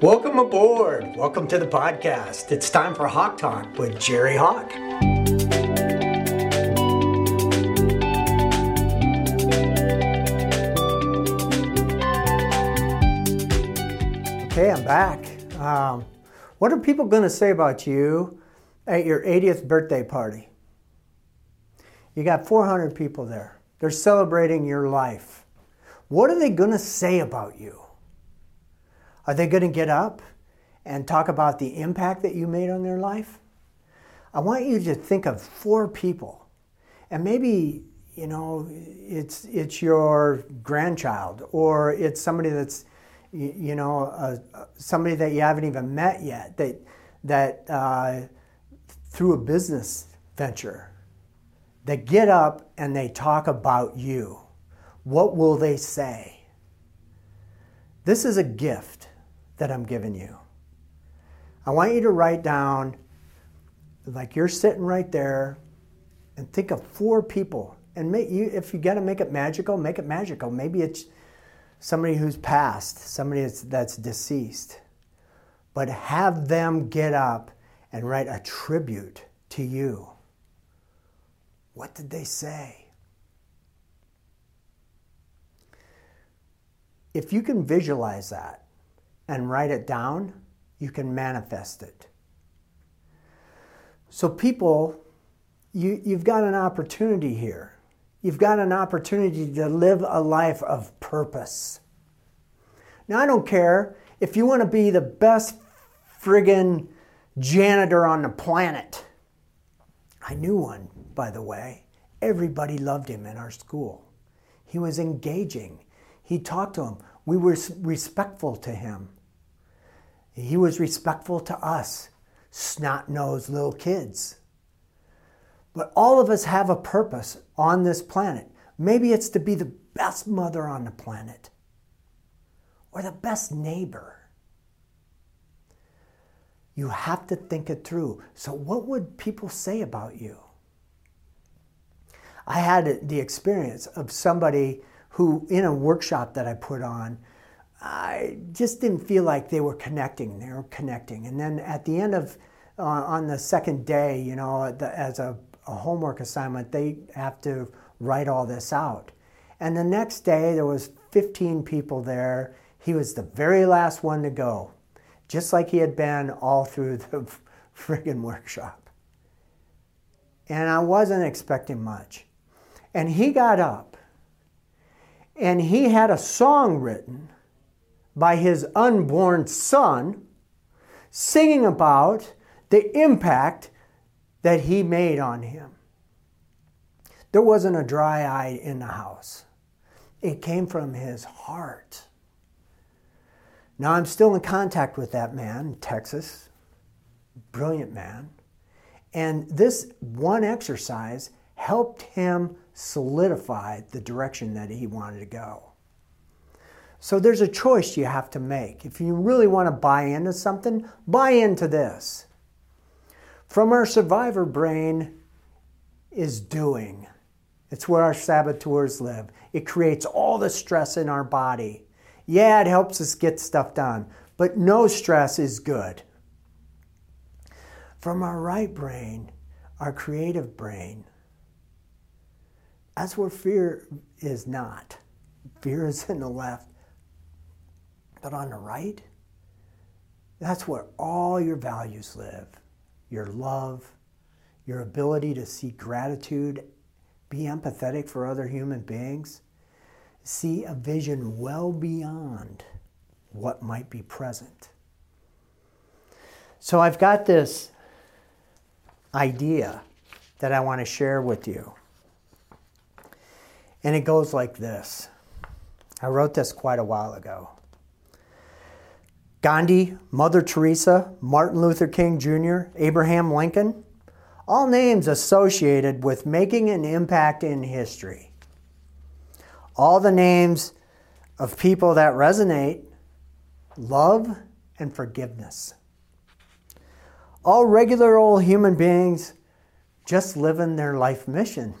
Welcome aboard. Welcome to the podcast. It's time for Hawk Talk with Jerry Hawk. Okay, I'm back. Um, what are people going to say about you at your 80th birthday party? You got 400 people there. They're celebrating your life. What are they going to say about you? Are they going to get up and talk about the impact that you made on their life? I want you to think of four people. And maybe, you know, it's it's your grandchild or it's somebody that's you, know, uh, somebody that you haven't even met yet that that uh, through a business venture that get up and they talk about you. What will they say? This is a gift that I'm giving you. I want you to write down, like you're sitting right there, and think of four people. And you, if you got to make it magical, make it magical. Maybe it's somebody who's passed, somebody that's, that's deceased. But have them get up and write a tribute to you. What did they say? If you can visualize that, and write it down, you can manifest it. So, people, you, you've got an opportunity here. You've got an opportunity to live a life of purpose. Now, I don't care if you want to be the best friggin' janitor on the planet. I knew one, by the way. Everybody loved him in our school. He was engaging. He talked to him. We were respectful to him. He was respectful to us, snot nosed little kids. But all of us have a purpose on this planet. Maybe it's to be the best mother on the planet or the best neighbor. You have to think it through. So, what would people say about you? I had the experience of somebody who, in a workshop that I put on, I just didn't feel like they were connecting. They were connecting. And then at the end of, uh, on the second day, you know, the, as a, a homework assignment, they have to write all this out. And the next day, there was 15 people there. He was the very last one to go, just like he had been all through the friggin' workshop. And I wasn't expecting much. And he got up and he had a song written by his unborn son, singing about the impact that he made on him. There wasn't a dry eye in the house, it came from his heart. Now, I'm still in contact with that man in Texas, brilliant man. And this one exercise helped him solidify the direction that he wanted to go. So there's a choice you have to make. If you really want to buy into something, buy into this. From our survivor brain is doing. It's where our saboteurs live. It creates all the stress in our body. Yeah, it helps us get stuff done, but no stress is good. From our right brain, our creative brain, that's where fear is not. Fear is in the left. But on the right, that's where all your values live your love, your ability to see gratitude, be empathetic for other human beings, see a vision well beyond what might be present. So I've got this idea that I want to share with you. And it goes like this. I wrote this quite a while ago. Gandhi, Mother Teresa, Martin Luther King Jr., Abraham Lincoln, all names associated with making an impact in history. All the names of people that resonate love and forgiveness. All regular old human beings just living their life mission.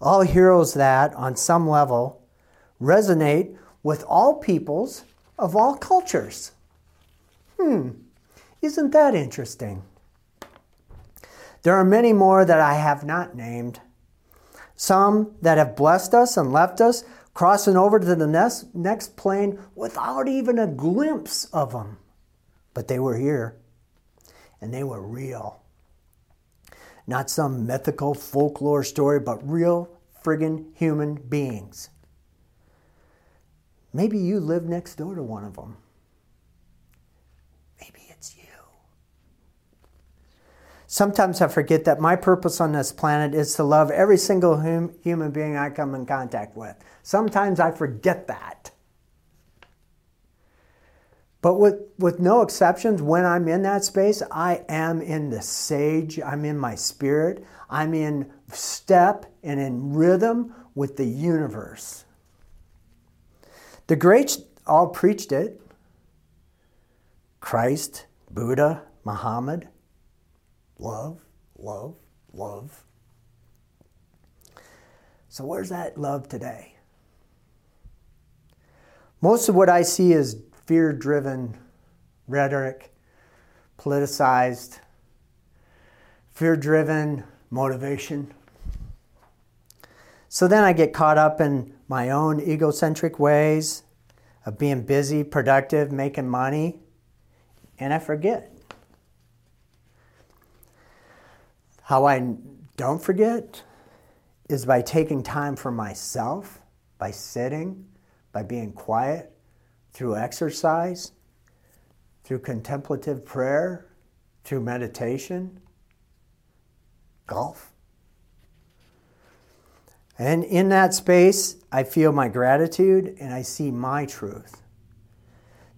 All heroes that, on some level, resonate with all peoples of all cultures. Hmm, isn't that interesting? There are many more that I have not named. Some that have blessed us and left us, crossing over to the next, next plane without even a glimpse of them. But they were here, and they were real. Not some mythical folklore story, but real friggin' human beings. Maybe you live next door to one of them. Maybe it's you. Sometimes I forget that my purpose on this planet is to love every single hum- human being I come in contact with. Sometimes I forget that. But with, with no exceptions, when I'm in that space, I am in the sage, I'm in my spirit, I'm in step and in rhythm with the universe. The greats all preached it Christ, Buddha, Muhammad. Love, love, love. So, where's that love today? Most of what I see is fear driven rhetoric, politicized, fear driven motivation. So then I get caught up in my own egocentric ways of being busy, productive, making money, and I forget. How I don't forget is by taking time for myself, by sitting, by being quiet, through exercise, through contemplative prayer, through meditation, golf. And in that space, I feel my gratitude and I see my truth.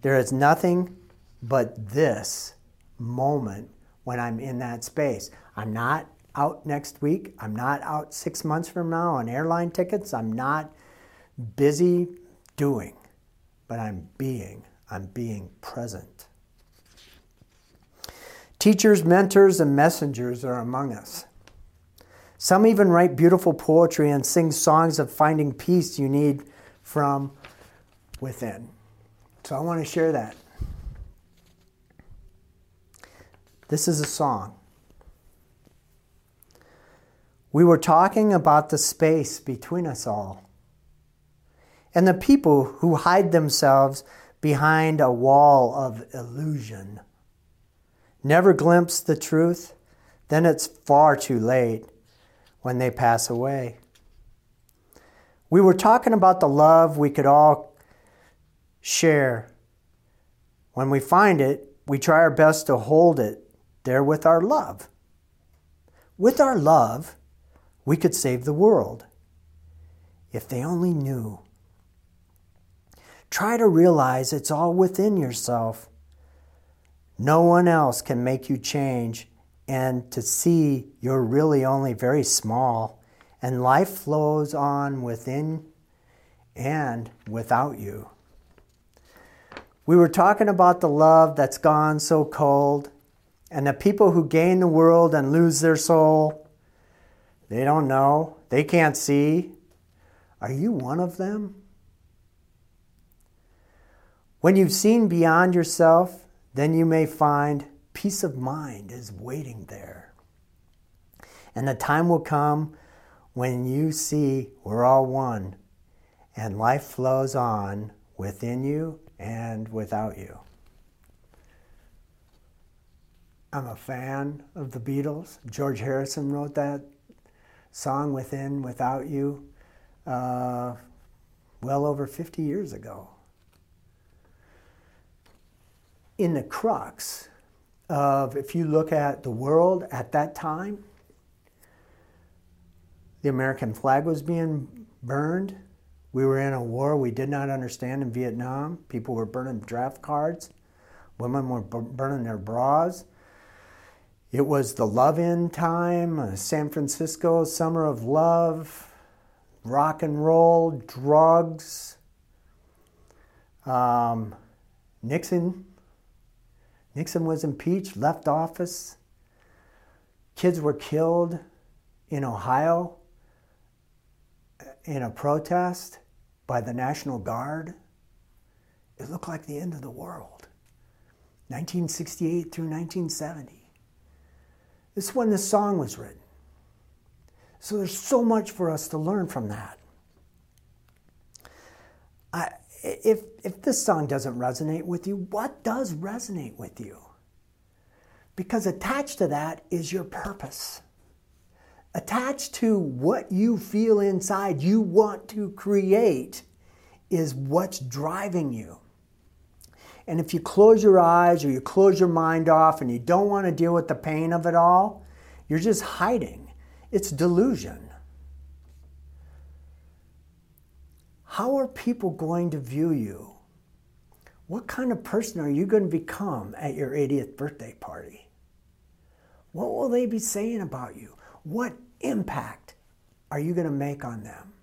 There is nothing but this moment when I'm in that space. I'm not out next week. I'm not out six months from now on airline tickets. I'm not busy doing, but I'm being. I'm being present. Teachers, mentors, and messengers are among us. Some even write beautiful poetry and sing songs of finding peace you need from within. So I want to share that. This is a song. We were talking about the space between us all and the people who hide themselves behind a wall of illusion. Never glimpse the truth, then it's far too late when they pass away. We were talking about the love we could all share. When we find it, we try our best to hold it there with our love. With our love, we could save the world. If they only knew. Try to realize it's all within yourself. No one else can make you change and to see you're really only very small and life flows on within and without you. We were talking about the love that's gone so cold and the people who gain the world and lose their soul. They don't know, they can't see. Are you one of them? When you've seen beyond yourself, then you may find peace of mind is waiting there. And the time will come when you see we're all one and life flows on within you and without you. I'm a fan of the Beatles. George Harrison wrote that song, Within, Without You, uh, well over 50 years ago. In the crux of if you look at the world at that time, the American flag was being burned. We were in a war we did not understand in Vietnam. People were burning draft cards. Women were burning their bras. It was the love in time, uh, San Francisco, summer of love, rock and roll, drugs. Um, Nixon Nixon was impeached, left office. Kids were killed in Ohio uh, in a protest by the National Guard. it looked like the end of the world. 1968 through 1970. This is when this song was written. So there's so much for us to learn from that. I, if, if this song doesn't resonate with you, what does resonate with you? Because attached to that is your purpose. Attached to what you feel inside you want to create is what's driving you. And if you close your eyes or you close your mind off and you don't want to deal with the pain of it all, you're just hiding. It's delusion. How are people going to view you? What kind of person are you going to become at your 80th birthday party? What will they be saying about you? What impact are you going to make on them?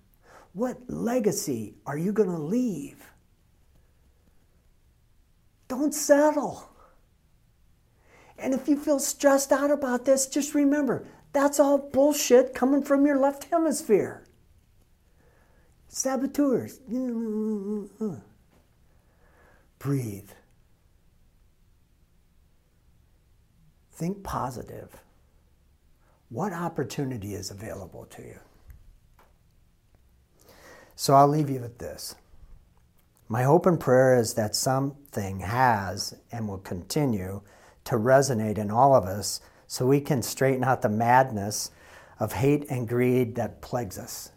What legacy are you going to leave? Don't settle. And if you feel stressed out about this, just remember that's all bullshit coming from your left hemisphere. Saboteurs. Breathe. Think positive. What opportunity is available to you? So I'll leave you with this. My hope and prayer is that something has and will continue to resonate in all of us so we can straighten out the madness of hate and greed that plagues us.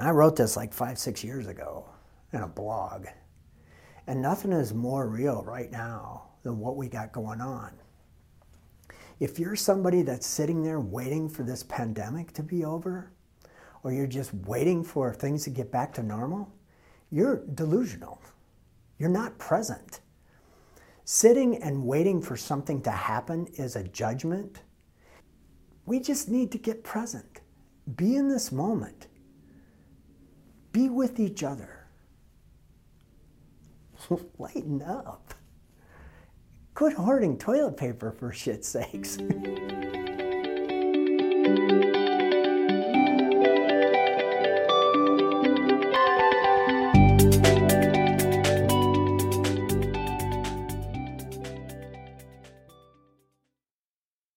And I wrote this like five, six years ago in a blog. And nothing is more real right now than what we got going on. If you're somebody that's sitting there waiting for this pandemic to be over, or you're just waiting for things to get back to normal, you're delusional. You're not present. Sitting and waiting for something to happen is a judgment. We just need to get present. Be in this moment. Be with each other. Lighten up. Quit hoarding toilet paper for shit's sakes.